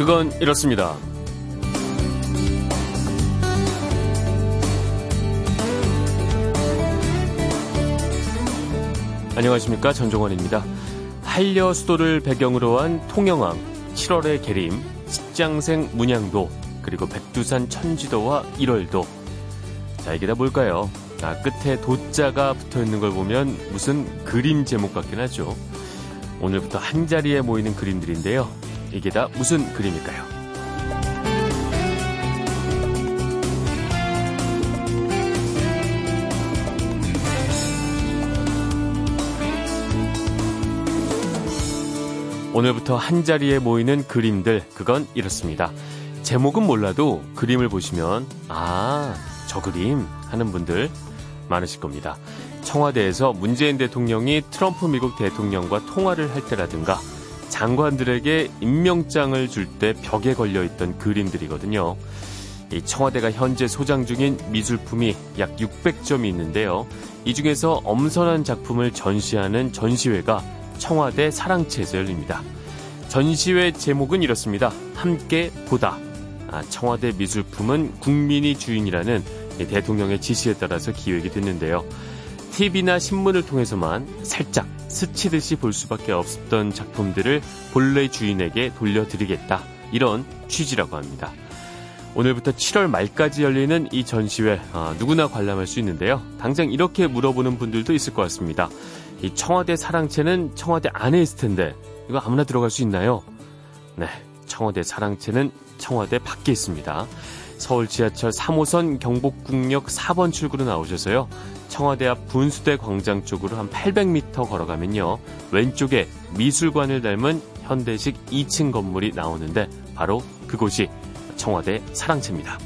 그건 이렇습니다. 안녕하십니까 전종원입니다. 한려 수도를 배경으로 한 통영항, 7월의 계림, 식장생 문양도, 그리고 백두산 천지도와 1월도. 자 이게 다 뭘까요? 아, 끝에 도자가 붙어 있는 걸 보면 무슨 그림 제목 같긴 하죠. 오늘부터 한 자리에 모이는 그림들인데요. 이게 다 무슨 그림일까요? 오늘부터 한 자리에 모이는 그림들, 그건 이렇습니다. 제목은 몰라도 그림을 보시면, 아, 저 그림 하는 분들 많으실 겁니다. 청와대에서 문재인 대통령이 트럼프 미국 대통령과 통화를 할 때라든가 장관들에게 임명장을 줄 때 벽에 걸려 있던 그림들이거든요. 이 청와대가 현재 소장 중인 미술품이 약 600점이 있는데요. 이 중에서 엄선한 작품을 전시하는 전시회가 청와대 사랑채에서 열립니다. 전시회 제목은 이렇습니다. 함께 보다. 아, 청와대 미술품은 국민이 주인이라는 대통령의 지시에 따라서 기획이 됐는데요. TV나 신문을 통해서만 살짝 스치듯이 볼 수밖에 없었던 작품들을 본래 주인에게 돌려드리겠다. 이런 취지라고 합니다. 오늘부터 7월 말까지 열리는 이 전시회 아, 누구나 관람할 수 있는데요. 당장 이렇게 물어보는 분들도 있을 것 같습니다. 이 청와대 사랑채는 청와대 안에 있을 텐데 이거 아무나 들어갈 수 있나요? 네, 청와대 사랑채는 청와대 밖에 있습니다. 서울 지하철 3호선 경복궁역 4번 출구로 나오셔서요. 청와대 앞 분수대 광장 쪽으로 한 800m 걸어가면요. 왼쪽에 미술관을 닮은 현대식 2층 건물이 나오는데 바로 그곳이 청와대 사랑채입니다.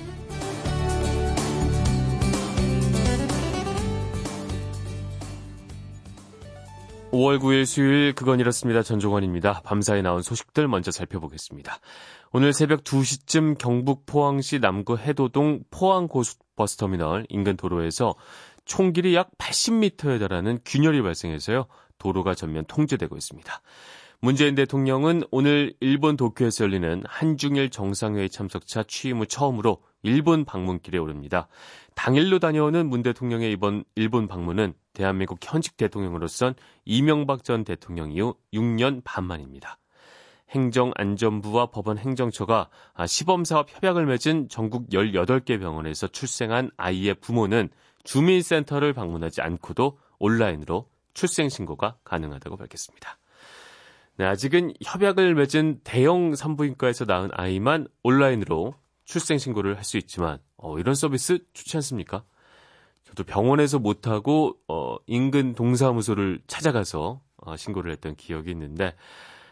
5월 9일 수요일 그건 이렇습니다. 전종원입니다. 밤사이 나온 소식들 먼저 살펴보겠습니다. 오늘 새벽 2시쯤 경북 포항시 남구 해도동 포항 고속버스터미널 인근 도로에서 총길이 약 80m에 달하는 균열이 발생해서요. 도로가 전면 통제되고 있습니다. 문재인 대통령은 오늘 일본 도쿄에서 열리는 한중일 정상회의 참석차 취임 후 처음으로 일본 방문길에 오릅니다. 당일로 다녀오는 문 대통령의 이번 일본 방문은 대한민국 현직 대통령으로선 이명박 전 대통령 이후 6년 반 만입니다. 행정안전부와 법원 행정처가 시범사업 협약을 맺은 전국 18개 병원에서 출생한 아이의 부모는 주민센터를 방문하지 않고도 온라인으로 출생신고가 가능하다고 밝혔습니다. 네, 아직은 협약을 맺은 대형 산부인과에서 낳은 아이만 온라인으로 출생 신고를 할 수 있지만, 어, 이런 서비스 좋지 않습니까? 저도 병원에서 못하고, 어, 인근 동사무소를 찾아가서 어, 신고를 했던 기억이 있는데,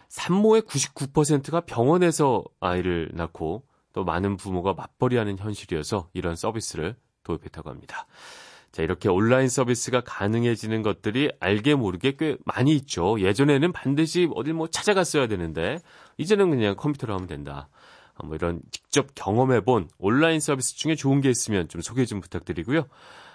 산모의 99%가 병원에서 아이를 낳고 또 많은 부모가 맞벌이하는 현실이어서 이런 서비스를 도입했다고 합니다. 자, 이렇게 온라인 서비스가 가능해지는 것들이 알게 모르게 꽤 많이 있죠. 예전에는 반드시 어딜 뭐 찾아갔어야 되는데, 이제는 그냥 컴퓨터로 하면 된다. 아, 뭐 이런 직접 경험해본 온라인 서비스 중에 좋은 게 있으면 좀 소개 좀 부탁드리고요.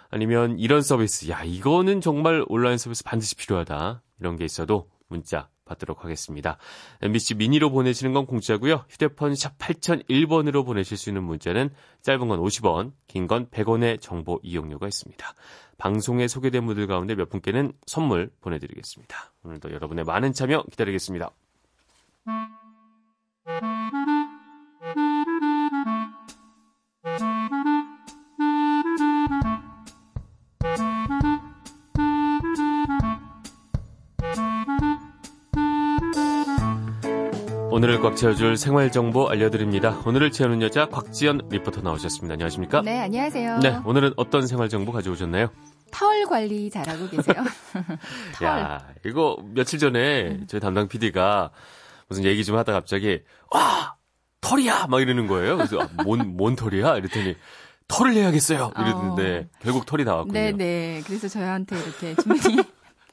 아니면 이런 서비스, 야, 이거는 정말 온라인 서비스 반드시 필요하다. 이런 게 있어도 문자 받도록 하겠습니다. MBC 미니로 보내시는 건 공짜고요. 휴대폰 샵 8001번으로 보내실 수 있는 문자는 짧은 건 50원, 긴 건 100원의 정보 이용료가 있습니다. 방송에 소개된 분들 가운데 몇 분께는 선물 보내드리겠습니다. 오늘도 여러분의 많은 참여 기다리겠습니다. 오늘을 꽉 채워줄 생활 정보 알려드립니다. 오늘을 채우는 여자 곽지연 리포터 나오셨습니다. 안녕하십니까? 네, 안녕하세요. 네, 오늘은 어떤 생활 정보 가져오셨나요? 털 관리 잘하고 계세요? 털. 야, 이거 며칠 전에 음. 저희 담당 PD가 무슨 얘기 좀 하다 갑자기 와 털이야 막 이러는 거예요. 그래서 아, 뭔, 뭔 털이야? 이랬더니 털을 해야겠어요. 이랬는데 어. 결국 털이 나왔군요. 네네. 네. 그래서 저한테 이렇게 주문이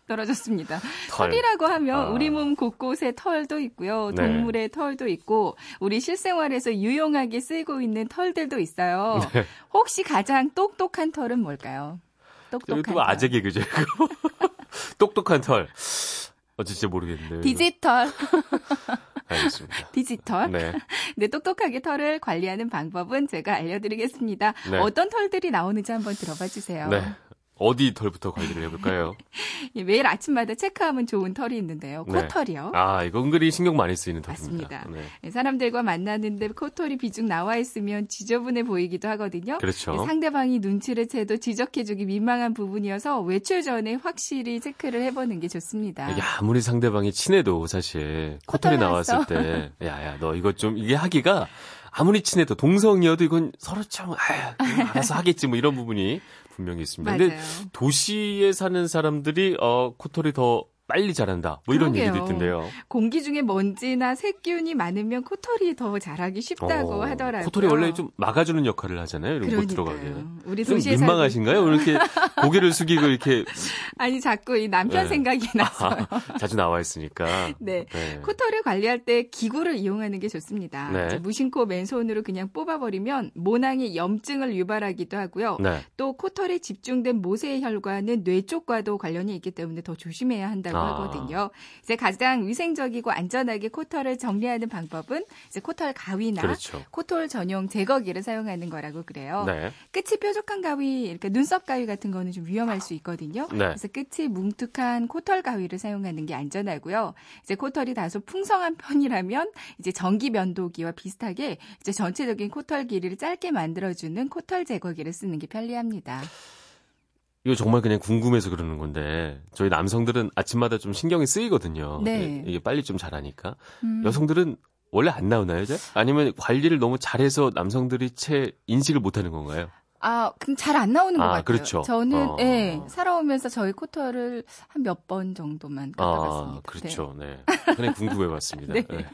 떨어졌습니다. 털. 이라고 하면 아. 우리 몸 곳곳에 털도 있고요. 네. 동물의 네. 털도 있고 우리 실생활에서 유용하게 쓰이고 있는 털들도 있어요. 네. 혹시 가장 똑똑한 털은 뭘까요? 똑똑한 털. 아재 개그죠. 똑똑한 털. 어, 진짜 모르겠는데. 디지털. 알겠습니다. 디지털. 네. 네, 똑똑하게 털을 관리하는 방법은 제가 알려드리겠습니다. 네. 어떤 털들이 나오는지 한번 들어봐 주세요. 네. 어디 털부터 관리를 해볼까요? 예, 매일 아침마다 체크하면 좋은 털이 있는데요. 네. 코털이요. 아, 이거 은근히 신경 많이 쓰이는 털입니다. 맞습니다. 네. 예, 사람들과 만나는데 코털이 비중 나와 있으면 지저분해 보이기도 하거든요. 그렇죠. 예, 상대방이 눈치를 채도 지적해주기 민망한 부분이어서 외출 전에 확실히 체크를 해보는 게 좋습니다. 이게 아무리 상대방이 친해도 사실 코털이 나왔을 때, 야 야, 너 이거 좀 이게 하기가 아무리 친해도 동성이어도 이건 서로 참 아, 알아서 하겠지 뭐 이런 부분이 분명히 있습니다. 맞아요. 근데 도시에 사는 사람들이 어 코털이 더 빨리 자란다. 뭐 이런 그러게요. 얘기도 있던데요. 공기 중에 먼지나 세균이 많으면 코털이 더 자라기 쉽다고 어, 하더라고요. 코털이 원래 좀 막아주는 역할을 하잖아요. 이런 못 들어가게. 우리 도시에 민망하신가요? 이렇게 고개를 숙이고 이렇게 아니 자꾸 이 남편 네. 생각이 나서 아, 자주 나와 있으니까. 네. 네. 코털을 관리할 때 기구를 이용하는 게 좋습니다. 네. 무심코 맨손으로 그냥 뽑아버리면 모낭에 염증을 유발하기도 하고요. 네. 또 코털에 집중된 모세 혈관은 뇌 쪽과도 관련이 있기 때문에 더 조심해야 한다고. 있다고 아. 하거든요. 이제 가장 위생적이고 안전하게 코털을 정리하는 방법은 이제 코털 가위나 그렇죠. 코털 전용 제거기를 사용하는 거라고 그래요. 네. 끝이 뾰족한 가위, 이렇게 눈썹 가위 같은 거는 좀 위험할 수 있거든요. 네. 그래서 끝이 뭉툭한 코털 가위를 사용하는 게 안전하고요. 이제 코털이 다소 풍성한 편이라면 이제 전기 면도기와 비슷하게 이제 전체적인 코털 길이를 짧게 만들어주는 코털 제거기를 쓰는 게 편리합니다. 이거 정말 그냥 궁금해서 그러는 건데 저희 남성들은 아침마다 좀 신경이 쓰이거든요. 네. 이게 빨리 좀 자라니까. 음. 여성들은 원래 안 나오나요, 이제? 아니면 관리를 너무 잘해서 남성들이 채 인식을 못하는 건가요? 아, 그럼 잘 안 나오는 것 아, 같아요. 그렇죠. 저는 어. 예, 살아오면서 저희 코털을 한 몇 번 정도만 깎아봤습니다. 아, 그렇죠. 네. 네. 그냥 궁금해봤습니다. 네. 네.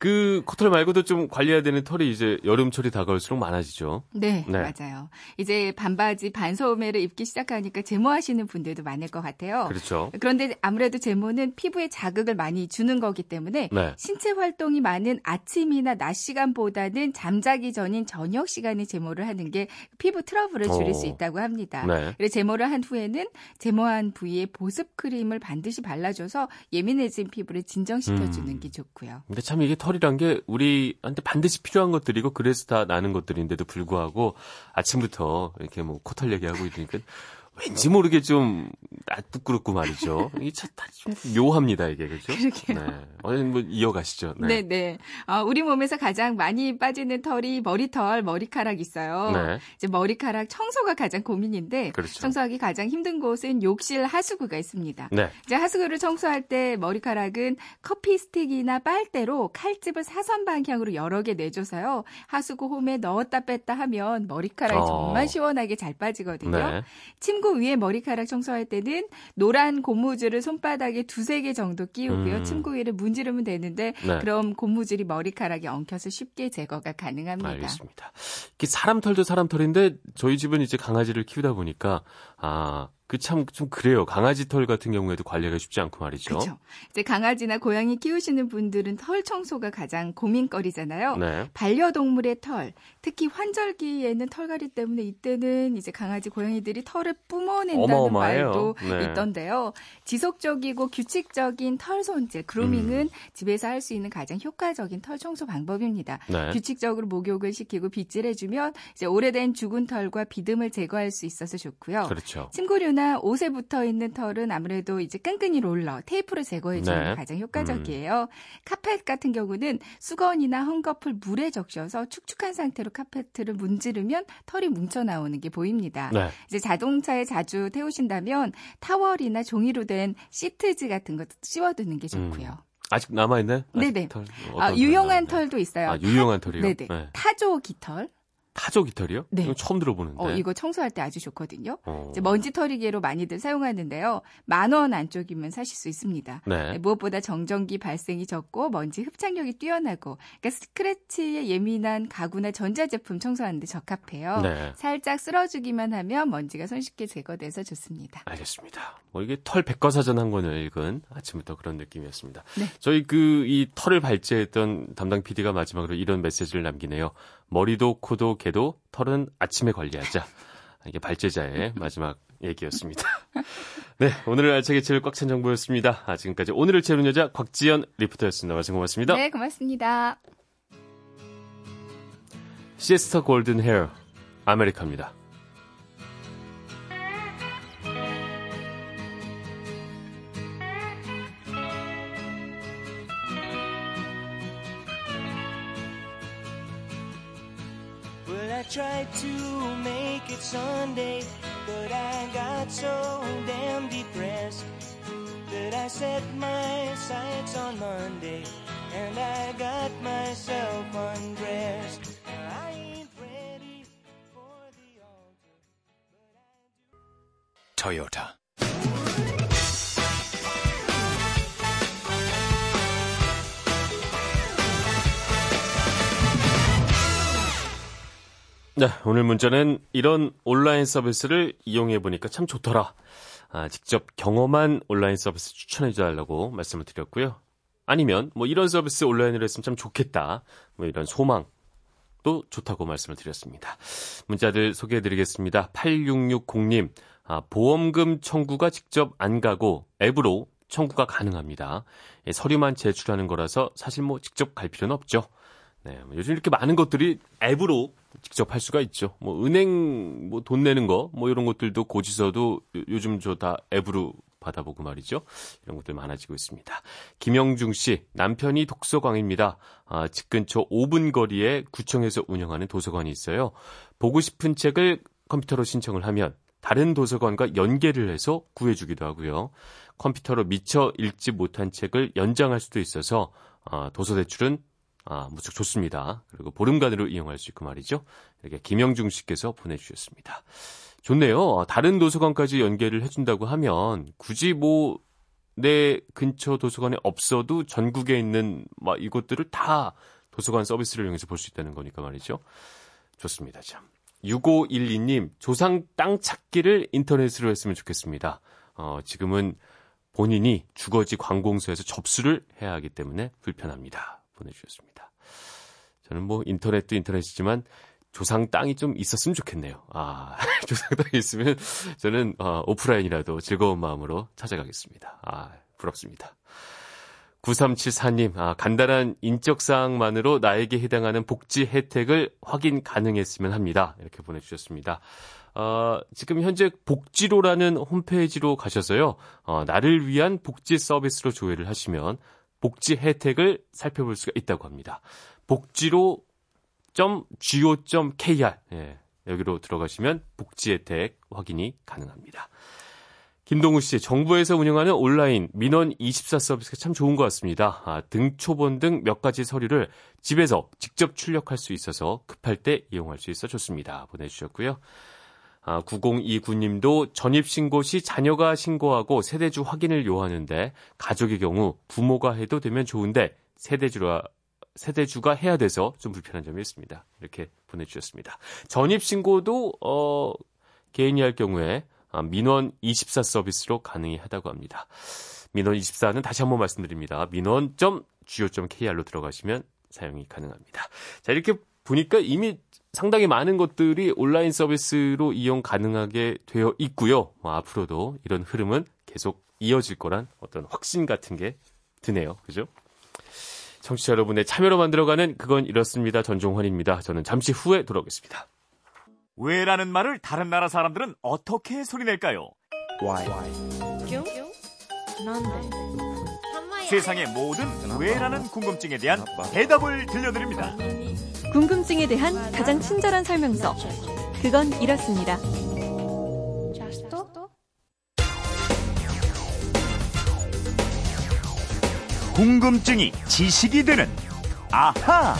그 코털 말고도 좀 관리해야 되는 털이 이제 여름철이 다가올수록 많아지죠. 네, 네, 맞아요. 이제 반바지 반소매를 입기 시작하니까 제모하시는 분들도 많을 것 같아요. 그렇죠. 그런데 아무래도 제모는 피부에 자극을 많이 주는 거기 때문에 네. 신체 활동이 많은 아침이나 낮 시간보다는 잠자기 전인 저녁 시간에 제모를 하는 게 피부 트러블을 줄일 오. 수 있다고 합니다. 네. 그래서 제모를 한 후에는 제모한 부위에 보습 크림을 반드시 발라줘서 예민해진 피부를 진정시켜주는 음. 게 좋고요. 근데 참 이게 털 털이란 게 우리한테 반드시 필요한 것들이고 그래서 다 나는 것들인데도 불구하고 아침부터 이렇게 뭐 코털 얘기하고 있으니까 왠지 모르게 좀 부끄럽고 말이죠. 이게 참좀 묘합니다, 이게. 그죠? 그러게요. 네. 어느 뭐 이어가시죠. 네. 네, 네. 어, 우리 몸에서 가장 많이 빠지는 털이 머리털, 머리카락 있어요. 네. 이제 머리카락 청소가 가장 고민인데 그렇죠. 청소하기 가장 힘든 곳은 욕실 하수구가 있습니다. 네. 이제 하수구를 청소할 때 머리카락은 커피 스틱이나 빨대로 칼집을 사선 방향으로 여러 개 내줘서요. 하수구 홈에 넣었다 뺐다 하면 머리카락이 어. 정말 시원하게 잘 빠지거든요. 네. 침구 침구 위에 머리카락 청소할 때는 노란 고무줄을 손바닥에 두세 개 정도 끼우고요. 음. 침구 위를 문지르면 되는데 네. 그럼 고무줄이 머리카락에 엉켜서 쉽게 제거가 가능합니다. 알겠습니다. 사람 털도 사람 털인데 저희 집은 이제 강아지를 키우다 보니까 아 그 참 좀 그래요. 강아지 털 같은 경우에도 관리가 쉽지 않고 말이죠. 그렇죠. 이제 강아지나 고양이 키우시는 분들은 털 청소가 가장 고민거리잖아요. 네. 반려동물의 털, 특히 환절기에는 털갈이 때문에 이때는 이제 강아지 고양이들이 털을 뿜어낸다는 어마어마해요. 말도 네. 있던데요. 지속적이고 규칙적인 털 손질, 그루밍은 음. 집에서 할 수 있는 가장 효과적인 털 청소 방법입니다. 네. 규칙적으로 목욕을 시키고 빗질해주면 이제 오래된 죽은 털과 비듬을 제거할 수 있어서 좋고요. 그렇죠. 침구류나 털이나 옷에 붙어 있는 털은 아무래도 이제 끈끈이 롤러, 테이프로 제거해 주는 네. 게 가장 효과적이에요. 음. 카펫 같은 경우는 수건이나 헝겊을 물에 적셔서 축축한 상태로 카페트를 문지르면 털이 뭉쳐 나오는 게 보입니다. 네. 이제 자동차에 자주 태우신다면 타월이나 종이로 된 시트지 같은 것도 씌워두는 게 좋고요. 음. 아직 남아있나요? 네네. 털, 아, 유용한 털도 있어요. 아, 유용한 털이요? 네네. 네. 타조 깃털. 타조 깃털이요? 네. 이거 처음 들어보는데. 어, 이거 청소할 때 아주 좋거든요. 어. 이제 먼지 털이개로 많이들 사용하는데요. 만 원 안쪽이면 사실 수 있습니다. 네. 네, 무엇보다 정전기 발생이 적고 먼지 흡착력이 뛰어나고 그러니까 스크래치에 예민한 가구나 전자제품 청소하는데 적합해요. 네. 살짝 쓸어주기만 하면 먼지가 손쉽게 제거돼서 좋습니다. 알겠습니다. 뭐 이게 털 백과사전 한 권을 읽은 아침부터 그런 느낌이었습니다. 네. 저희 그 이 털을 발제했던 담당 PD가 마지막으로 이런 메시지를 남기네요. 머리도 코도 개도 털은 아침에 관리하자. 이게 발제자의 마지막 얘기였습니다. 네, 오늘 알차게 채울 꽉 찬 정보였습니다. 아, 지금까지 오늘을 채우는 여자 곽지연 리포터였습니다. 말씀 고맙습니다. 네, 고맙습니다. 시스터 골든 헤어 아메리카입니다. Tried to make it Sunday, but I got so damn depressed that I set my sights on Monday and I got myself undressed. I 네, 오늘 문자는 이런 온라인 서비스를 이용해 보니까 참 좋더라. 아, 직접 경험한 온라인 서비스 추천해 달라고 말씀을 드렸고요. 아니면 뭐 이런 서비스 온라인으로 했으면 참 좋겠다. 뭐 이런 소망 도 좋다고 말씀을 드렸습니다. 문자들 소개해 드리겠습니다. 8660님. 아, 보험금 청구가 직접 안 가고 앱으로 청구가 가능합니다. 예, 서류만 제출하는 거라서 사실 뭐 직접 갈 필요는 없죠. 네, 뭐 요즘 이렇게 많은 것들이 앱으로 직접 할 수가 있죠. 뭐 은행 뭐 돈 내는 거 뭐 이런 것들도 고지서도 요즘 저 다 앱으로 받아보고 말이죠. 이런 것들 많아지고 있습니다. 김영중 씨, 남편이 독서광입니다. 아, 집 근처 5분 거리에 구청에서 운영하는 도서관이 있어요. 보고 싶은 책을 컴퓨터로 신청을 하면 다른 도서관과 연계를 해서 구해주기도 하고요. 컴퓨터로 미처 읽지 못한 책을 연장할 수도 있어서 아, 도서 대출은 아, 무척 좋습니다. 그리고 보름간으로 이용할 수 있고 말이죠. 이렇게 김영중 씨께서 보내주셨습니다. 좋네요. 다른 도서관까지 연계를 해준다고 하면 굳이 뭐 내 근처 도서관에 없어도 전국에 있는 막 이것들을 다 도서관 서비스를 이용해서 볼 수 있다는 거니까 말이죠. 좋습니다. 참. 6512님, 조상 땅 찾기를 인터넷으로 했으면 좋겠습니다. 어, 지금은 본인이 주거지 관공서에서 접수를 해야 하기 때문에 불편합니다. 보내주셨습니다. 저는 뭐 인터넷도 인터넷이지만 조상 땅이 좀 있었으면 좋겠네요. 아, 조상 땅이 있으면 저는 어, 오프라인이라도 즐거운 마음으로 찾아가겠습니다. 아, 부럽습니다. 9374님, 아, 간단한 인적사항만으로 나에게 해당하는 복지 혜택을 확인 가능했으면 합니다. 이렇게 보내주셨습니다. 어, 지금 현재 복지로라는 홈페이지로 가셔서요, 어, 나를 위한 복지 서비스로 조회를 하시면 복지 혜택을 살펴볼 수가 있다고 합니다. 복지로 .go.kr 예, 여기로 들어가시면 복지 혜택 확인이 가능합니다. 김동우 씨, 정부에서 운영하는 온라인 민원 24 서비스가 참 좋은 것 같습니다. 아, 등초본 등 몇 가지 서류를 집에서 직접 출력할 수 있어서 급할 때 이용할 수 있어 좋습니다. 보내주셨고요. 아, 9029님도 전입신고 시 자녀가 신고하고 세대주 확인을 요하는데 가족의 경우 부모가 해도 되면 좋은데 세대주라 세대주가 해야 돼서 좀 불편한 점이 있습니다. 이렇게 보내주셨습니다. 전입신고도 어, 개인이 할 경우에 아, 민원 24 서비스로 가능히 하다고 합니다. 민원 24는 다시 한번 말씀드립니다. 민원.go.kr로 들어가시면 사용이 가능합니다. 자, 이렇게 보니까 이미 상당히 많은 것들이 온라인 서비스로 이용 가능하게 되어 있고요. 뭐 앞으로도 이런 흐름은 계속 이어질 거란 어떤 확신 같은 게 드네요. 그죠? 청취자 여러분의 참여로 만들어가는 그건 이렇습니다. 전종환입니다. 저는 잠시 후에 돌아오겠습니다. 왜라는 말을 다른 나라 사람들은 어떻게 소리낼까요? Why? 세상의 모든 왜라는 궁금증에 대한 대답을 들려드립니다. 궁금증에 대한 가장 친절한 설명서. 그건 이렇습니다. 궁금증이 지식이 되는 아하.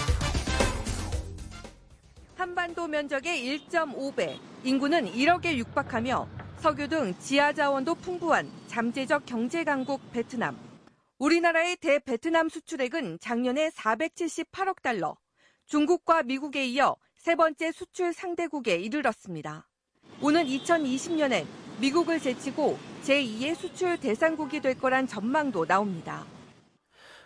한반도 면적의 1.5배, 인구는 1억에 육박하며 석유 등 지하 자원도 풍부한 잠재적 경제 강국 베트남. 우리나라의 대베트남 수출액은 작년에 478억 달러, 중국과 미국에 이어 세 번째 수출 상대국에 이르렀습니다. 오는 2020년엔 미국을 제치고 제2의 수출 대상국이 될 거란 전망도 나옵니다.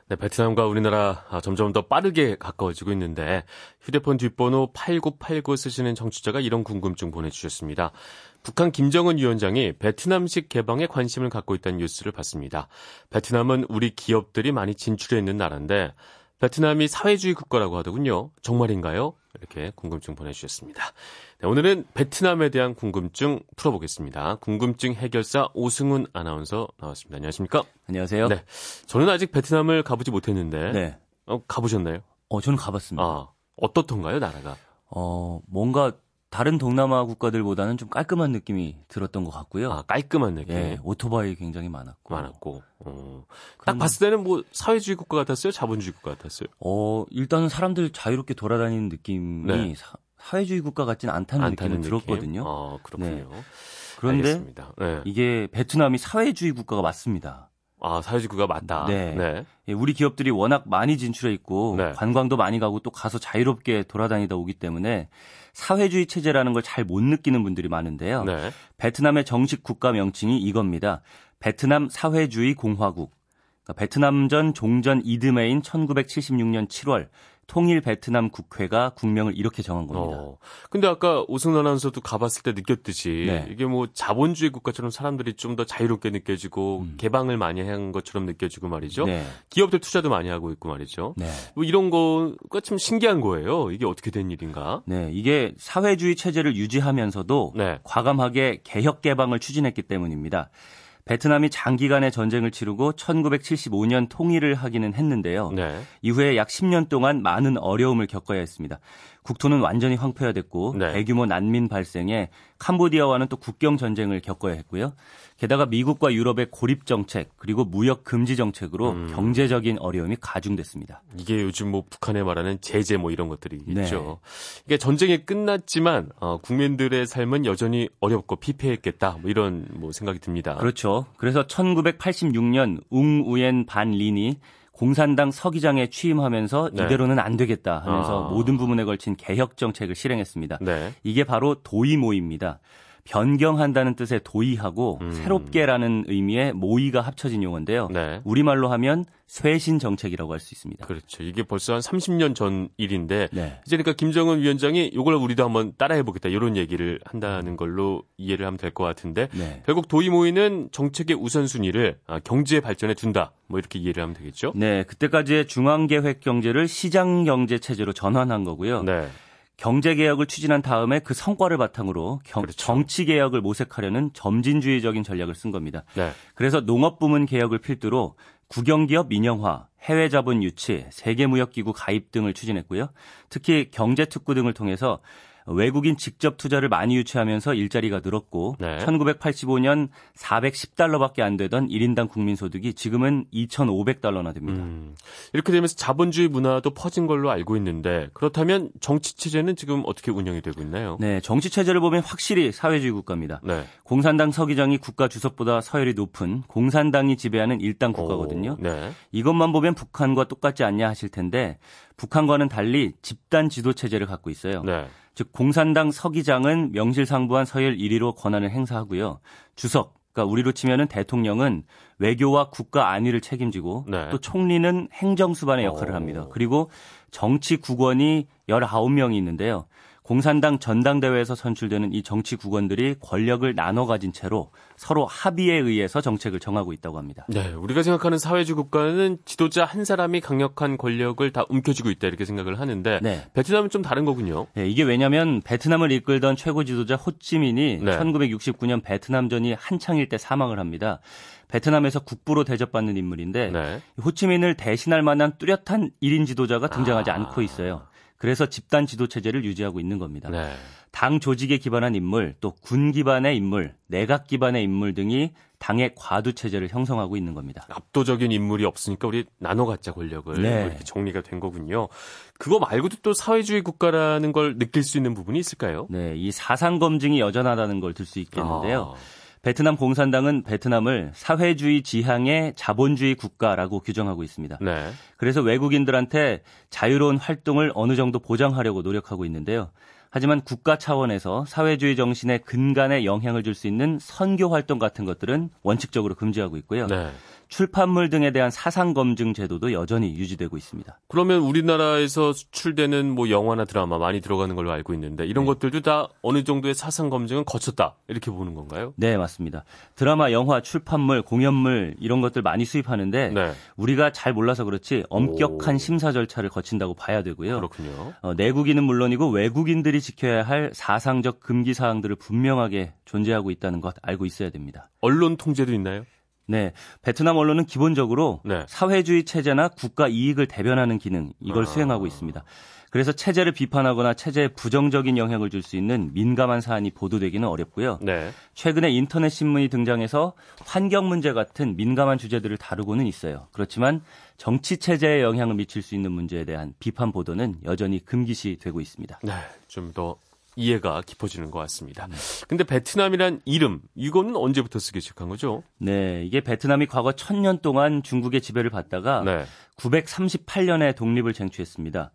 네, 베트남과 우리나라 아, 점점 더 빠르게 가까워지고 있는데 휴대폰 뒷번호 8989 쓰시는 청취자가 이런 궁금증 보내주셨습니다. 북한 김정은 위원장이 베트남식 개방에 관심을 갖고 있다는 뉴스를 봤습니다. 베트남은 우리 기업들이 많이 진출해 있는 나라인데 베트남이 사회주의 국가라고 하더군요. 정말인가요? 이렇게 궁금증 보내주셨습니다. 네, 오늘은 베트남에 대한 궁금증 풀어보겠습니다. 궁금증 해결사 오승훈 아나운서 나왔습니다. 안녕하십니까? 안녕하세요. 네. 저는 아직 베트남을 가보지 못했는데. 네. 어, 가보셨나요? 어, 저는 가봤습니다. 아, 어떻던가요, 나라가? 어, 뭔가 다른 동남아 국가들보다는 좀 깔끔한 느낌이 들었던 것 같고요. 아, 깔끔한 느낌. 예, 오토바이 굉장히 많았고. 많았고. 어. 딱 봤을 때는 뭐 사회주의 국가 같았어요? 자본주의 국가 같았어요? 어, 일단은 사람들 자유롭게 돌아다니는 느낌이 네. 사, 회주의 국가 같지는 않다는, 않다는 느낌을 느낌? 들었거든요. 아, 그렇군요. 네. 그런데 네. 이게 베트남이 사회주의 국가가 맞습니다. 아, 사회주의 국가 맞다. 네. 네. 예, 우리 기업들이 워낙 많이 진출해 있고 네. 관광도 많이 가고 또 가서 자유롭게 돌아다니다 오기 때문에 사회주의 체제라는 걸 잘 못 느끼는 분들이 많은데요. 네. 베트남의 정식 국가 명칭이 이겁니다. 베트남 사회주의 공화국. 그러니까 베트남 전 종전 이듬해인 1976년 7월 통일 베트남 국회가 국명을 이렇게 정한 겁니다. 어. 근데 아까 오승 아나운서도 가봤을 때 느꼈듯이 네. 이게 뭐 자본주의 국가처럼 사람들이 좀 더 자유롭게 느껴지고 음. 개방을 많이 한 것처럼 느껴지고 말이죠. 네. 기업들 투자도 많이 하고 있고 말이죠. 네. 뭐 이런 거가 참 신기한 거예요. 이게 어떻게 된 일인가? 네, 이게 사회주의 체제를 유지하면서도 네. 과감하게 개혁 개방을 추진했기 때문입니다. 베트남이 장기간의 전쟁을 치르고 1975년 통일을 하기는 했는데요. 네. 이후에 약 10년 동안 많은 어려움을 겪어야 했습니다. 국토는 완전히 황폐화됐고 네. 대규모 난민 발생에 캄보디아와는 또 국경 전쟁을 겪어야 했고요. 게다가 미국과 유럽의 고립 정책 그리고 무역 금지 정책으로 음. 경제적인 어려움이 가중됐습니다. 이게 요즘 뭐 북한에 말하는 제재 뭐 이런 것들이 네. 있죠. 이게 전쟁이 끝났지만 어, 국민들의 삶은 여전히 어렵고 피폐했겠다. 뭐 이런 뭐 생각이 듭니다. 그렇죠. 그래서 1986년 웅우엔 반 린이 공산당 서기장에 취임하면서 네. 이대로는 안 되겠다 하면서 아. 모든 부분에 걸친 개혁 정책을 실행했습니다. 네. 이게 바로 도이모입니다. 변경한다는 뜻의 도의하고 음. 새롭게라는 의미의 모의가 합쳐진 용어인데요. 네. 우리말로 하면 쇄신 정책이라고 할 수 있습니다. 그렇죠. 이게 벌써 한 30년 전 일인데 네. 이제 그러니까 김정은 위원장이 이걸 우리도 한번 따라해 보겠다 이런 얘기를 한다는 걸로 이해를 하면 될 것 같은데 네. 결국 도의 모의는 정책의 우선순위를 아, 경제 발전에 둔다. 뭐 이렇게 이해를 하면 되겠죠? 네, 그때까지의 중앙 계획 경제를 시장 경제 체제로 전환한 거고요. 네. 경제 개혁을 추진한 다음에 그 성과를 바탕으로 경, 그렇죠. 정치 개혁을 모색하려는 점진주의적인 전략을 쓴 겁니다. 네. 그래서 농업 부문 개혁을 필두로 국영기업 민영화, 해외 자본 유치, 세계무역기구 가입 등을 추진했고요. 특히 경제특구 등을 통해서 외국인 직접 투자를 많이 유치하면서 일자리가 늘었고 네. 1985년 410달러밖에 안 되던 1인당 국민 소득이 지금은 2,500달러나 됩니다. 음, 이렇게 되면서 자본주의 문화도 퍼진 걸로 알고 있는데 그렇다면 정치 체제는 지금 어떻게 운영이 되고 있나요? 네, 정치 체제를 보면 확실히 사회주의 국가입니다. 네. 공산당 서기장이 국가 주석보다 서열이 높은 공산당이 지배하는 일당 국가거든요. 오, 네. 이것만 보면 북한과 똑같지 않냐 하실 텐데 북한과는 달리 집단 지도 체제를 갖고 있어요. 네. 즉 공산당 서기장은 명실상부한 서열 1위로 권한을 행사하고요. 주석 그러니까 우리로 치면은 대통령은 외교와 국가 안위를 책임지고 네. 또 총리는 행정수반의 역할을 합니다. 그리고 정치 국원이 19명이 있는데요. 공산당 전당대회에서 선출되는 이 정치 국원들이 권력을 나눠 가진 채로 서로 합의에 의해서 정책을 정하고 있다고 합니다. 네, 우리가 생각하는 사회주의 국가는 지도자 한 사람이 강력한 권력을 다 움켜쥐고 있다 이렇게 생각을 하는데 네. 베트남은 좀 다른 거군요. 네, 이게 왜냐하면 베트남을 이끌던 최고 지도자 호찌민이 네. 1969년 베트남전이 한창일 때 사망을 합니다. 베트남에서 국부로 대접받는 인물인데 네. 호치민을 대신할 만한 뚜렷한 1인 지도자가 등장하지 아. 않고 있어요. 그래서 집단 지도 체제를 유지하고 있는 겁니다. 네. 당 조직에 기반한 인물, 또 군 기반의 인물, 내각 기반의 인물 등이 당의 과두 체제를 형성하고 있는 겁니다. 압도적인 인물이 없으니까 우리 나눠 갖자 권력을 네. 뭐 이렇게 정리가 된 거군요. 그거 말고도 또 사회주의 국가라는 걸 느낄 수 있는 부분이 있을까요? 네, 이 사상 검증이 여전하다는 걸 들 수 있겠는데요. 아. 베트남 공산당은 베트남을 사회주의 지향의 자본주의 국가라고 규정하고 있습니다. 네. 그래서 외국인들한테 자유로운 활동을 어느 정도 보장하려고 노력하고 있는데요. 하지만 국가 차원에서 사회주의 정신의 근간에 영향을 줄 수 있는 선교 활동 같은 것들은 원칙적으로 금지하고 있고요. 네. 출판물 등에 대한 사상 검증 제도도 여전히 유지되고 있습니다. 그러면 우리나라에서 수출되는 뭐 영화나 드라마 많이 들어가는 걸로 알고 있는데 이런 네. 것들도 다 어느 정도의 사상 검증은 거쳤다 이렇게 보는 건가요? 네, 맞습니다. 드라마, 영화, 출판물, 공연물 이런 것들 많이 수입하는데 네. 우리가 잘 몰라서 그렇지 엄격한 오. 심사 절차를 거친다고 봐야 되고요. 그렇군요. 어, 내국인은 물론이고 외국인들이 지켜야 할 사상적 금기 사항들을 분명하게 존재하고 있다는 것 알고 있어야 됩니다. 언론 통제도 있나요? 네, 베트남 언론은 기본적으로 네. 사회주의 체제나 국가 이익을 대변하는 기능 이걸 아. 수행하고 있습니다. 그래서 체제를 비판하거나 체제에 부정적인 영향을 줄 수 있는 민감한 사안이 보도되기는 어렵고요. 네. 최근에 인터넷 신문이 등장해서 환경 문제 같은 민감한 주제들을 다루고는 있어요. 그렇지만 정치 체제에 영향을 미칠 수 있는 문제에 대한 비판 보도는 여전히 금기시 되고 있습니다. 네, 좀 더 이해가 깊어지는 것 같습니다. 네. 근데 베트남이란 이름 이거는 언제부터 쓰기 시작한 거죠? 네, 이게 베트남이 과거 천년 동안 중국의 지배를 받다가 네. 938년에 독립을 쟁취했습니다.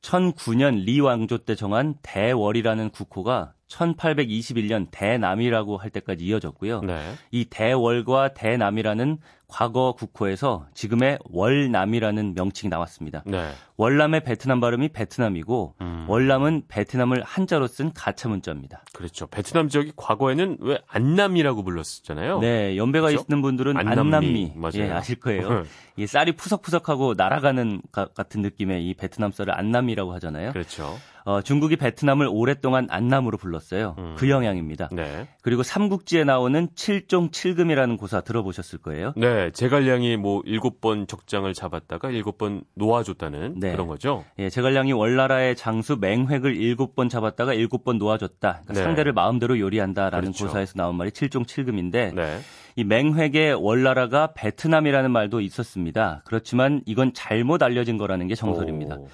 1009년 리 왕조 때 정한 대월이라는 국호가 1821년 대남이라고 할 때까지 이어졌고요. 네. 이 대월과 대남이라는 과거 국호에서 지금의 월남이라는 명칭이 나왔습니다. 네. 월남의 베트남 발음이 베트남이고 음. 월남은 베트남을 한자로 쓴 가차 문자입니다. 그렇죠. 베트남 지역이 과거에는 왜 안남이라고 불렀었잖아요. 네, 연배가 그렇죠? 있는 분들은 안남미, 안남미. 예, 아실 거예요. 이 쌀이 푸석푸석하고 날아가는 같은 느낌의 이 베트남 쌀을 안남이라고 하잖아요. 그렇죠. 어, 중국이 베트남을 오랫동안 안남으로 불렀어요. 음. 그 영향입니다. 네. 그리고 삼국지에 나오는 7종 7금이라는 고사 들어보셨을 거예요. 네, 제갈량이 뭐 7번 적장을 잡았다가 7번 놓아줬다는 네. 그런 거죠. 예, 제갈량이 월나라의 장수 맹획을 7번 잡았다가 7번 놓아줬다. 그러니까 네. 상대를 마음대로 요리한다라는 그렇죠. 고사에서 나온 말이 7종 7금인데 네. 이 맹획의 월나라가 베트남이라는 말도 있었습니다. 그렇지만 이건 잘못 알려진 거라는 게 정설입니다. 오.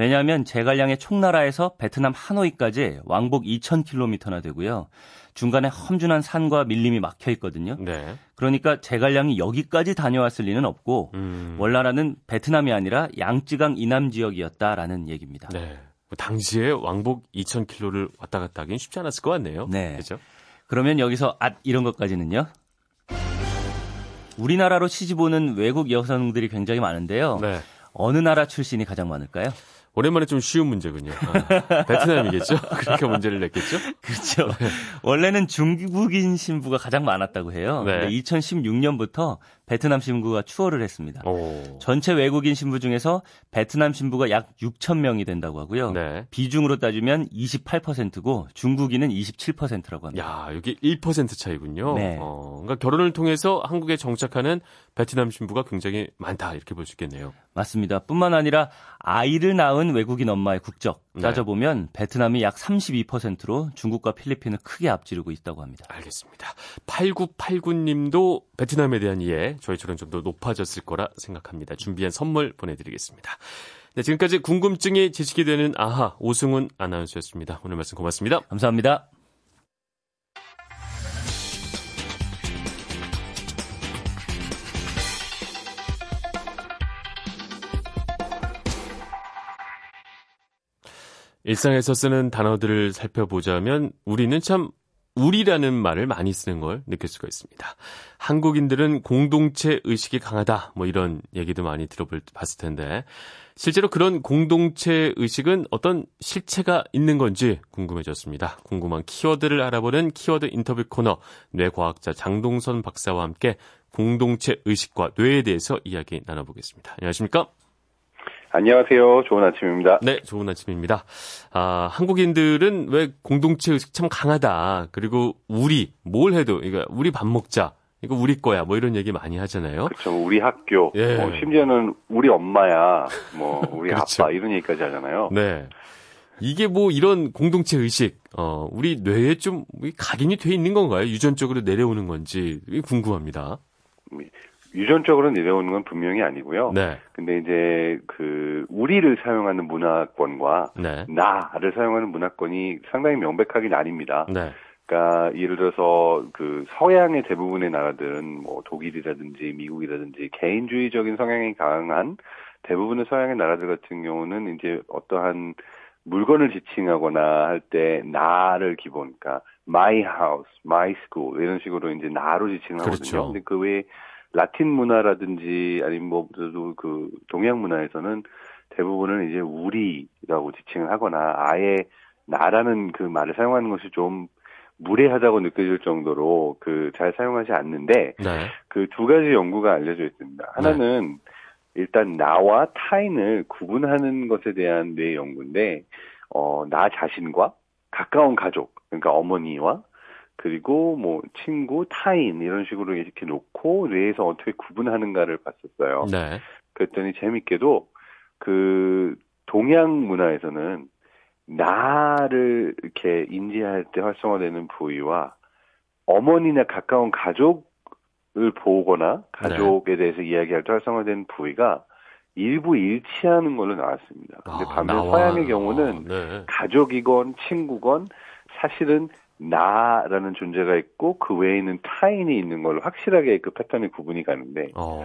왜냐하면 제갈량의 총나라에서 베트남 하노이까지 왕복 2,000km나 되고요. 중간에 험준한 산과 밀림이 막혀 있거든요. 네. 그러니까 제갈량이 여기까지 다녀왔을 리는 없고 음. 월나라는 베트남이 아니라 양쯔강 이남 지역이었다라는 얘기입니다. 네. 뭐 당시에 왕복 2,000km를 왔다 갔다 하기는 쉽지 않았을 것 같네요. 네. 그죠? 그러면 여기서 앗 이런 것까지는요. 우리나라로 시집 오는 외국 여성들이 굉장히 많은데요. 네. 어느 나라 출신이 가장 많을까요? 오랜만에 좀 쉬운 문제군요. 아, 베트남이겠죠? 그렇게 문제를 냈겠죠? 그렇죠. 네. 원래는 중국인 신부가 가장 많았다고 해요. 네. 2016년부터 베트남 신부가 추월을 했습니다. 오. 전체 외국인 신부 중에서 베트남 신부가 약 6천 명이 된다고 하고요. 네. 비중으로 따지면 28%고 중국인은 27%라고 합니다. 야, 여기 1% 차이군요. 네. 어, 그러니까 결혼을 통해서 한국에 정착하는 베트남 신부가 굉장히 많다 이렇게 볼 수 있겠네요. 맞습니다. 뿐만 아니라 아이를 낳은 외국인 엄마의 국적 네. 따져보면 베트남이 약 32%로 중국과 필리핀을 크게 앞지르고 있다고 합니다. 알겠습니다. 8989님도 베트남에 대한 이해 저희처럼 좀 더 높아졌을 거라 생각합니다. 준비한 선물 보내드리겠습니다. 네, 지금까지 궁금증이 지식이 되는 아하 오승훈 아나운서였습니다. 오늘 말씀 고맙습니다. 감사합니다. 일상에서 쓰는 단어들을 살펴보자면 우리는 참 우리라는 말을 많이 쓰는 걸 느낄 수가 있습니다. 한국인들은 공동체 의식이 강하다. 뭐 이런 얘기도 많이 들어봤을 텐데 실제로 그런 공동체 의식은 어떤 실체가 있는 건지 궁금해졌습니다. 궁금한 키워드를 알아보는 키워드 인터뷰 코너 뇌과학자 장동선 박사와 함께 공동체 의식과 뇌에 대해서 이야기 나눠보겠습니다. 안녕하십니까? 안녕하세요. 좋은 아침입니다. 네, 좋은 아침입니다. 아, 한국인들은 왜 공동체 의식 참 강하다. 그리고 우리 뭘 해도 이거 우리 밥 먹자. 이거 우리 거야. 뭐 이런 얘기 많이 하잖아요. 그렇죠. 우리 학교. 예. 뭐 심지어는 우리 엄마야. 뭐 우리 그렇죠. 아빠 이런 얘기까지 하잖아요. 네. 이게 뭐 이런 공동체 의식, 어, 우리 뇌에 좀 각인이 돼 있는 건가요? 유전적으로 내려오는 건지 궁금합니다. 유전적으로 내려오는 건 분명히 아니고요. 네. 근데 이제 그 우리를 사용하는 문화권과 네. 나를 사용하는 문화권이 상당히 명백하게 나뉩니다. 네. 그러니까 예를 들어서 그 서양의 대부분의 나라들은 뭐 독일이라든지 미국이라든지 개인주의적인 성향이 강한 대부분의 서양의 나라들 같은 경우는 이제 어떠한 물건을 지칭하거나 할 때 나를 기본, 그러니까 my house, my school 이런 식으로 이제 나로 지칭을 하거든요. 그렇죠. 근데 그 외에 라틴 문화라든지 아니면 뭐그 동양 문화에서는 대부분은 이제 우리라고 지칭을 하거나 아예 나라는 그 말을 사용하는 것이 좀 무례하다고 느껴질 정도로 그 잘 사용하지 않는데 네. 그두 가지 연구가 알려져 있습니다. 하나는 네. 일단 나와 타인을 구분하는 것에 대한 뇌 연구인데 어, 나 자신과 가까운 가족, 그러니까 어머니와 그리고 뭐 친구, 타인 이런 식으로 이렇게 놓고 뇌에서 어떻게 구분하는가를 봤었어요. 네. 그랬더니 재밌게도 그 동양 문화에서는 나를 이렇게 인지할 때 활성화되는 부위와 어머니나 가까운 가족을 보거나 가족에 네. 대해서 이야기할 때 활성화되는 부위가 일부 일치하는 걸로 나왔습니다. 근데 아, 반면 나와. 서양의 경우는 아, 네. 가족이건 친구건 사실은 나라는 존재가 있고 그 외에 있는 타인이 있는 걸로 확실하게 그 패턴이 구분이 가는데 어.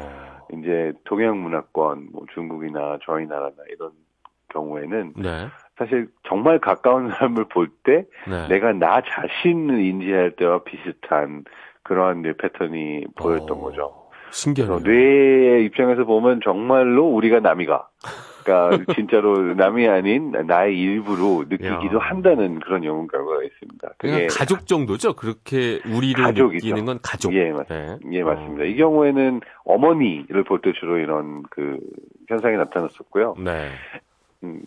이제 동양 문화권 뭐 중국이나 저희 나라나 이런 경우에는 네. 사실 정말 가까운 사람을 볼때 네. 내가 나 자신을 인지할 때와 비슷한 그러한 뇌 패턴이 보였던 어. 거죠. 신기하네요. 뇌의 입장에서 보면 정말로 우리가 남이가. 그러니까 진짜로 남이 아닌 나의 일부로 느끼기도 야. 한다는 그런 연구 결과가 있습니다. 그게 가족 정도죠. 그렇게 우리로 가족이죠. 느끼는 건 가족. 예, 맞, 네. 예, 맞습니다. 어. 이 경우에는 어머니를 볼 때 주로 이런 그 현상이 나타났었고요. 네. 음,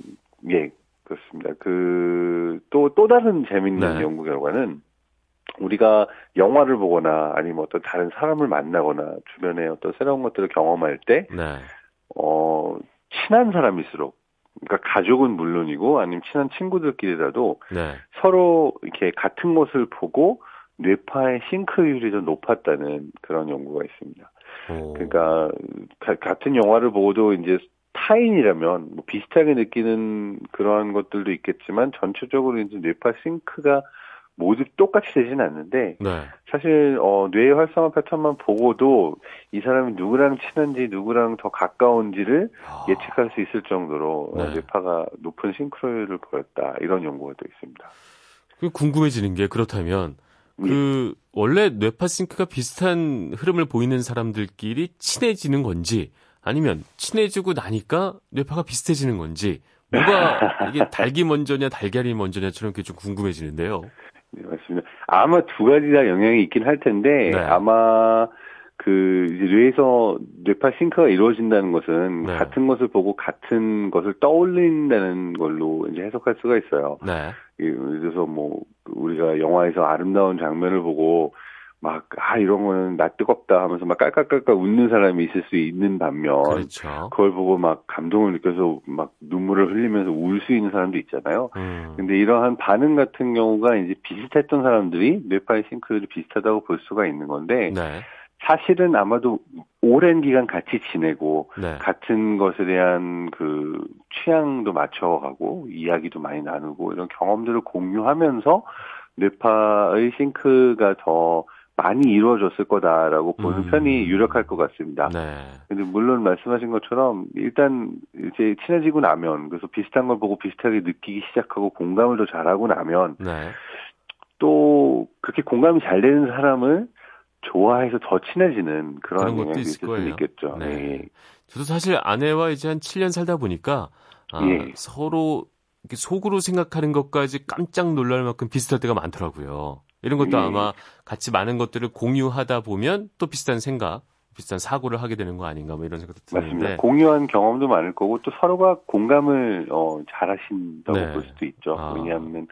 예, 그렇습니다. 그, 또, 또 다른 재밌는 네. 연구 결과는 우리가 영화를 보거나 아니면 어떤 다른 사람을 만나거나 주변에 어떤 새로운 것들을 경험할 때, 네. 어, 친한 사람일수록, 그러니까 가족은 물론이고 아니면 친한 친구들끼리라도 네. 서로 이렇게 같은 것을 보고 뇌파의 싱크율이 더 높았다는 그런 연구가 있습니다. 오. 그러니까 가, 같은 영화를 보고도 이제 타인이라면 뭐 비슷하게 느끼는 그러한 것들도 있겠지만 전체적으로 이제 뇌파 싱크가 모두 똑같이 되지는 않는데 네. 사실 어, 뇌의 활성화 패턴만 보고도 이 사람이 누구랑 친한지 누구랑 더 가까운지를 아... 예측할 수 있을 정도로 네. 뇌파가 높은 싱크로율을 보였다 이런 연구가 또 있습니다. 그 궁금해지는 게 그렇다면 그 예. 원래 뇌파 싱크가 비슷한 흐름을 보이는 사람들끼리 친해지는 건지 아니면 친해지고 나니까 뇌파가 비슷해지는 건지 뭐가 이게 닭이 먼저냐 달걀이 먼저냐처럼 좀 궁금해지는데요. 네, 맞습니다. 아마 두 가지 다 영향이 있긴 할 텐데 네. 아마 그 이제 뇌에서 뇌파 싱크가 이루어진다는 것은 네. 같은 것을 보고 같은 것을 떠올린다는 걸로 이제 해석할 수가 있어요. 네. 예를 들어서 뭐 우리가 영화에서 아름다운 장면을 보고 막, 아, 이런 거는 나 뜨겁다 하면서 막 깔깔깔깔 웃는 사람이 있을 수 있는 반면. 그렇죠. 그걸 보고 막 감동을 느껴서 막 눈물을 흘리면서 울 수 있는 사람도 있잖아요. 음. 근데 이러한 반응 같은 경우가 이제 비슷했던 사람들이 뇌파의 싱크율이 비슷하다고 볼 수가 있는 건데. 네. 사실은 아마도 오랜 기간 같이 지내고 네. 같은 것에 대한 그 취향도 맞춰가고 이야기도 많이 나누고 이런 경험들을 공유하면서 뇌파의 싱크가 더 많이 이루어졌을 거다라고 보는 음. 편이 유력할 것 같습니다. 네. 근데 물론 말씀하신 것처럼 일단 이제 친해지고 나면 그래서 비슷한 걸 보고 비슷하게 느끼기 시작하고 공감을 더 잘하고 나면 네. 또 그렇게 공감이 잘 되는 사람을 좋아해서 더 친해지는 그런, 그런 것도 있을 수 있겠죠. 네. 네. 저도 사실 아내와 이제 한 7년 살다 보니까 아, 예. 서로 속으로 생각하는 것까지 깜짝 놀랄 만큼 비슷할 때가 많더라고요. 이런 것도 예. 아마 같이 많은 것들을 공유하다 보면 또 비슷한 생각, 비슷한 사고를 하게 되는 거 아닌가 뭐 이런 생각도 드는데 맞습니다. 공유한 경험도 많을 거고 또 서로가 공감을 어, 잘하신다고 네. 볼 수도 있죠. 아. 왜냐하면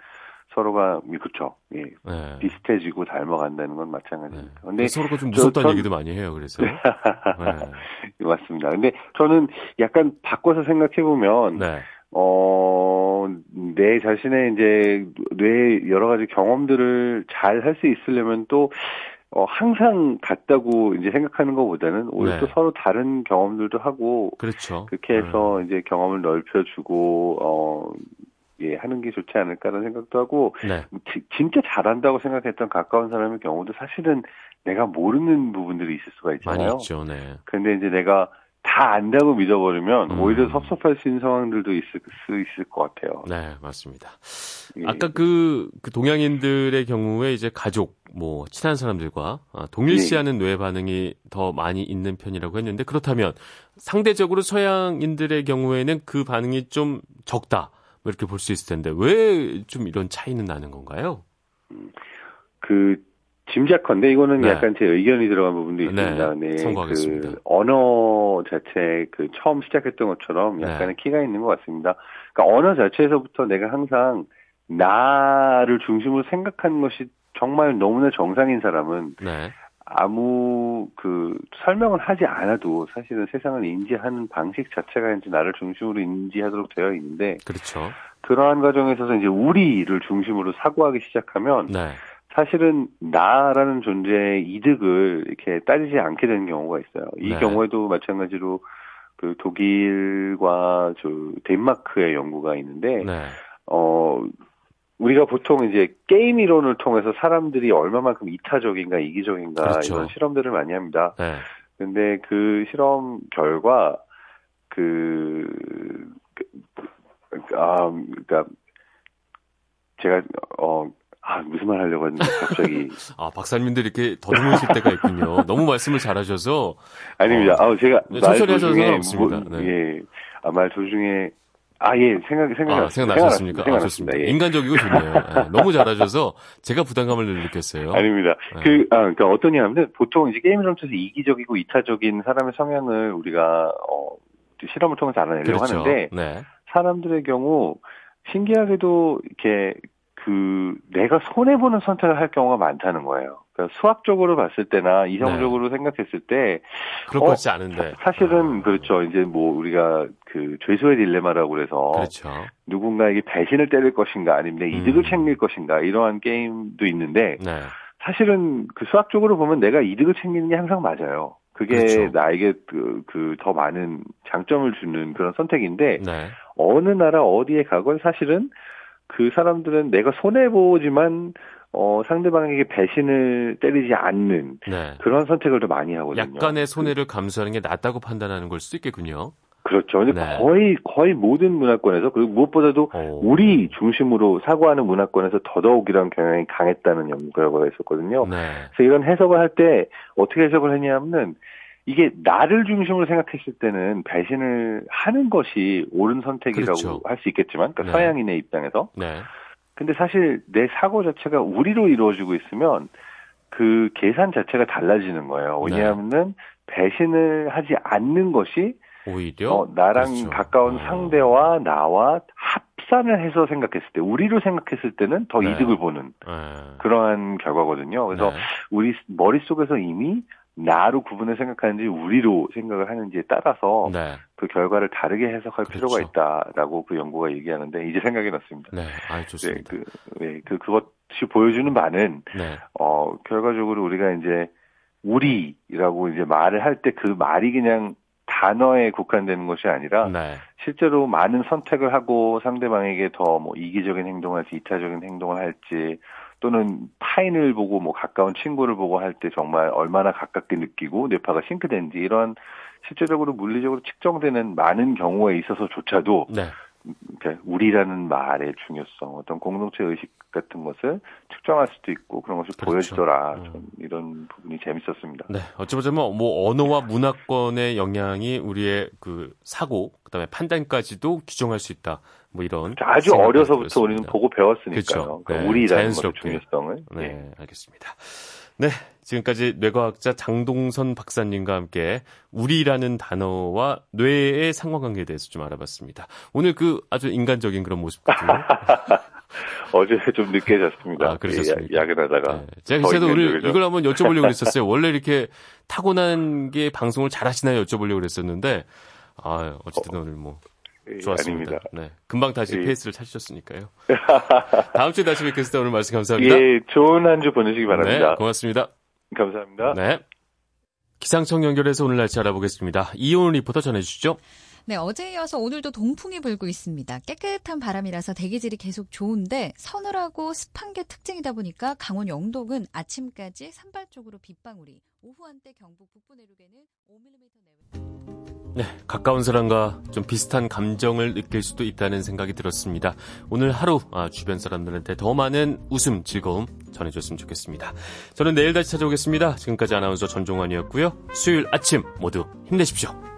서로가 그렇죠. 예. 네. 비슷해지고 닮아간다는 건 마찬가지니까. 네. 근데 서로가 좀 무섭다는 저, 전... 얘기도 많이 해요. 그래서 네. 맞습니다. 근데 저는 약간 바꿔서 생각해 보면 네. 어, 내 자신의 이제 뇌 여러 가지 경험들을 잘 할 수 있으려면 또 어, 항상 같다고 이제 생각하는 것보다는 오히려 네. 또 서로 다른 경험들도 하고 그렇죠. 그렇게 해서 음. 이제 경험을 넓혀주고 어, 예, 하는 게 좋지 않을까라는 생각도 하고 네. 지, 진짜 잘한다고 생각했던 가까운 사람의 경우도 사실은 내가 모르는 부분들이 있을 수가 있잖아요. 많이 있죠. 네. 근데 이제 내가 다 안다고 믿어버리면 음. 오히려 섭섭할 수 있는 상황들도 있을 수 있을 것 같아요. 네, 맞습니다. 예. 아까 그, 그 동양인들의 경우에 이제 가족, 뭐 친한 사람들과 아, 동일시하는 예. 뇌 반응이 더 많이 있는 편이라고 했는데 그렇다면 상대적으로 서양인들의 경우에는 그 반응이 좀 적다 뭐 이렇게 볼 수 있을 텐데 왜 좀 이런 차이는 나는 건가요? 음, 그 짐작컨대 이거는 네. 약간 제 의견이 들어간 부분도 네. 있습니다. 네, 네. 그 언어 자체 그 처음 시작했던 것처럼 네. 약간의 네. 키가 있는 것 같습니다. 그러니까 언어 자체에서부터 내가 항상 나를 중심으로 생각하는 것이 정말 너무나 정상인 사람은 네. 아무 그 설명을 하지 않아도 사실은 세상을 인지하는 방식 자체가 이제 나를 중심으로 인지하도록 되어 있는데 그렇죠. 그러한 과정에서 이제 우리를 중심으로 사고하기 시작하면 네. 사실은 나라는 존재의 이득을 이렇게 따지지 않게 되는 경우가 있어요. 이 네. 경우에도 마찬가지로 그 독일과 저 덴마크의 연구가 있는데 네. 어 우리가 보통 이제 게임 이론을 통해서 사람들이 얼마만큼 이타적인가 이기적인가 그렇죠. 이런 실험들을 많이 합니다. 네. 근데 그 실험 결과 그, 그 아, 그니까 제가 어 아, 무슨 말 하려고 했는데 갑자기. 아, 박사님들 이렇게 더듬으실 때가 있군요. 너무 말씀을 잘하셔서. 아닙니다. 어, 아, 제가. 네, 천천히 하셔도 상관없습니다. 뭐, 네. 예. 아, 말 도중에. 아, 예, 생각, 생각. 아, 생각나셨습니까? 생각 아, 좋습니다. 예. 인간적이고 좋네요. 네, 너무 잘하셔서 제가 부담감을 느꼈어요. 아닙니다. 네. 그, 아, 그니까 어떠냐 하면 보통 이제 게임을 멈춰서 이기적이고 이타적인 사람의 성향을 우리가, 어, 실험을 통해서 알아내려고 그렇죠. 하는데. 네. 사람들의 경우 신기하게도 이렇게 그 내가 손해 보는 선택을 할 경우가 많다는 거예요. 그러니까 수학적으로 봤을 때나 이성적으로 네. 생각했을 때 그럴 것 어, 같지 않은데 사 실은 아. 그렇죠. 이제 뭐 우리가 그 죄수의 딜레마라고 그래서 그렇죠. 누군가에게 배신을 때릴 것인가 아니면 내 이득을 음. 챙길 것인가 이러한 게임도 있는데 네. 사실은 그 수학적으로 보면 내가 이득을 챙기는 게 항상 맞아요. 그게 그렇죠. 나에게 그, 그, 더 많은 장점을 주는 그런 선택인데, 네. 어느 나라 어디에 가건 사실은 그 사람들은 내가 손해 보지만 어, 상대방에게 배신을 때리지 않는 네. 그런 선택을 더 많이 하거든요. 약간의 손해를 감수하는 게 낫다고 판단하는 걸 수도 있겠군요. 그렇죠. 근데 네. 거의 거의 모든 문화권에서 그리고 무엇보다도 오. 우리 중심으로 사고하는 문화권에서 더더욱 이런 경향이 강했다는 연구 결과가 있었거든요. 네. 그래서 이런 해석을 할 때 어떻게 해석을 했냐면은 이게 나를 중심으로 생각했을 때는 배신을 하는 것이 옳은 선택이라고 그렇죠. 할수 있겠지만, 그러니까 네. 서양인의 입장에서. 네. 근데 사실 내 사고 자체가 우리로 이루어지고 있으면 그 계산 자체가 달라지는 거예요. 네. 왜냐하면은 배신을 하지 않는 것이 오히려 어, 나랑 그렇죠. 가까운 어. 상대와 나와 합산을 해서 생각했을 때 우리로 생각했을 때는 더 네. 이득을 보는 네. 그러한 결과거든요. 그래서 네. 우리 머릿속에서 이미 나로 구분을 생각하는지 우리로 생각을 하는지에 따라서 네. 그 결과를 다르게 해석할 그렇죠. 필요가 있다라고 그 연구가 얘기하는데 이제 생각이 났습니다. 네, 아, 좋습니다. 네, 그, 네, 그 그것이 보여주는 바는 네. 어 결과적으로 우리가 이제 우리라고 이제 말을 할 때 그 말이 그냥 단어에 국한되는 것이 아니라 네. 실제로 많은 선택을 하고 상대방에게 더 뭐 이기적인 행동을 할지 이타적인 행동을 할지 또는 타인을 보고 뭐 가까운 친구를 보고 할 때 정말 얼마나 가깝게 느끼고 뇌파가 싱크되는지 이런 실제적으로 물리적으로 측정되는 많은 경우에 있어서조차도 네. 우리라는 말의 중요성, 어떤 공동체 의식 같은 것을 측정할 수도 있고 그런 것을 그렇죠. 보여주더라. 음. 이런 부분이 재밌었습니다. 네, 어찌 보자면 뭐 언어와 문화권의 영향이 우리의 그 사고, 그다음에 판단까지도 규정할 수 있다. 뭐 이런 아주 어려서부터 우리는 보고 배웠으니까요. 그렇죠. 그러니까 네, 우리라는 것의 중요성을. 네, 네, 알겠습니다. 네, 지금까지 뇌과학자 장동선 박사님과 함께 우리라는 단어와 뇌의 상관관계에 대해서 좀 알아봤습니다. 오늘 그 아주 인간적인 그런 모습거든요. 어제 좀 늦게 잤습니다. 아, 그러셨습니까? 예, 야근하다가. 네. 제가 그래도 오늘 이걸 한번 여쭤보려고 했었어요. 원래 이렇게 타고난 게 방송을 잘 하시나요? 여쭤보려고 그랬었는데, 아, 어쨌든 어, 오늘 뭐. 예, 좋았습니다. 아닙니다. 네. 금방 다시 예. 페이스를 찾으셨으니까요. 다음 주에 다시 뵙겠습니다. 오늘 말씀 감사합니다. 예, 좋은 한 주 보내시기 바랍니다. 네, 고맙습니다. 감사합니다. 네. 기상청 연결해서 오늘 날씨 알아보겠습니다. 이온 리포터 전해주시죠. 네, 어제에 이어서 오늘도 동풍이 불고 있습니다. 깨끗한 바람이라서 대기질이 계속 좋은데 서늘하고 습한 게 특징이다 보니까 강원 영동은 아침까지 산발적으로 빗방울이 오후 한때 경북 북부 내륙에는 5mm 내외 네, 가까운 사람과 좀 비슷한 감정을 느낄 수도 있다는 생각이 들었습니다. 오늘 하루 아, 주변 사람들한테 더 많은 웃음, 즐거움 전해줬으면 좋겠습니다. 저는 내일 다시 찾아오겠습니다. 지금까지 아나운서 전종환이었고요. 수요일 아침 모두 힘내십시오.